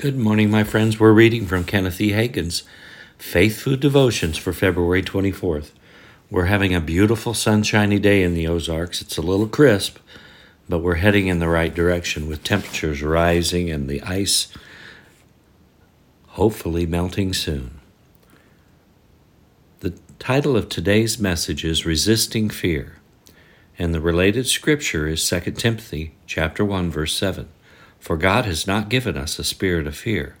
Good morning, my friends. We're reading from Kenneth E. Hagin's Faith Food Devotions for February 24th. We're having a beautiful sunshiny day in the Ozarks. It's a little crisp, but we're heading in the right direction with temperatures rising and the ice hopefully melting soon. The title of today's message is Resisting Fear, and the related scripture is 2 Timothy chapter 1 verse 7. For God has not given us a spirit of fear,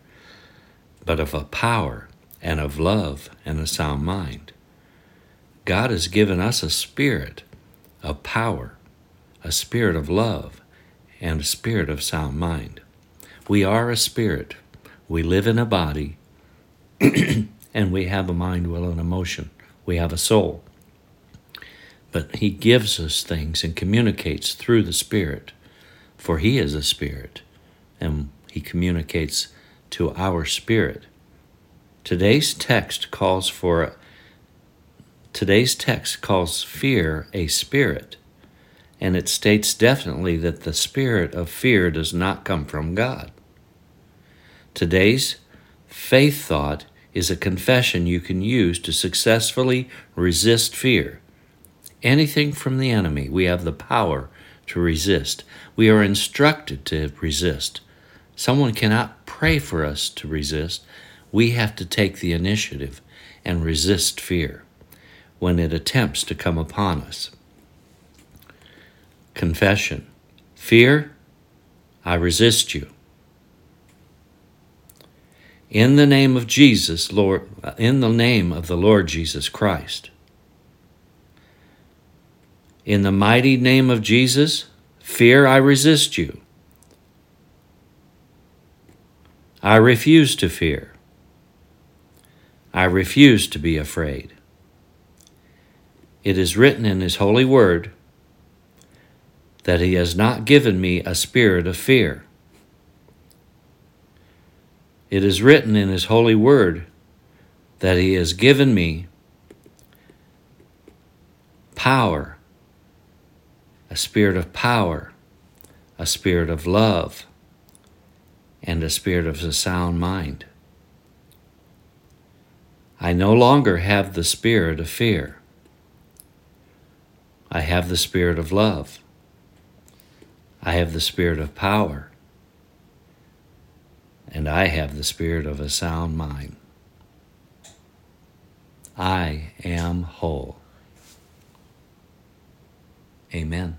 but of a power and of love and a sound mind. God has given us a spirit of power, a spirit of love, and a spirit of sound mind. We are a spirit. We live in a body, and we have a mind, will, and emotion. We have a soul. But He gives us things and communicates through the Spirit, for He is a spirit and he communicates to our spirit. Today's text calls for today's text calls fear a spirit, and it states definitely that the spirit of fear does not come from God. Today's faith thought is a confession you can use to successfully resist fear. Anything from the enemy, we have the power to resist. We are instructed to resist. Someone cannot pray for us to resist. We have to take the initiative and resist fear when it attempts to come upon us. Confession Fear, I resist you. In the name of Jesus, Lord, uh, in the name of the Lord Jesus Christ. In the mighty name of Jesus, fear, I resist you. I refuse to fear. I refuse to be afraid. It is written in His holy word that He has not given me a spirit of fear. It is written in His holy word that He has given me power, a spirit of power, a spirit of love, and a spirit of a sound mind. I no longer have the spirit of fear. I have the spirit of love. I have the spirit of power. And I have the spirit of a sound mind. I am whole. Amen.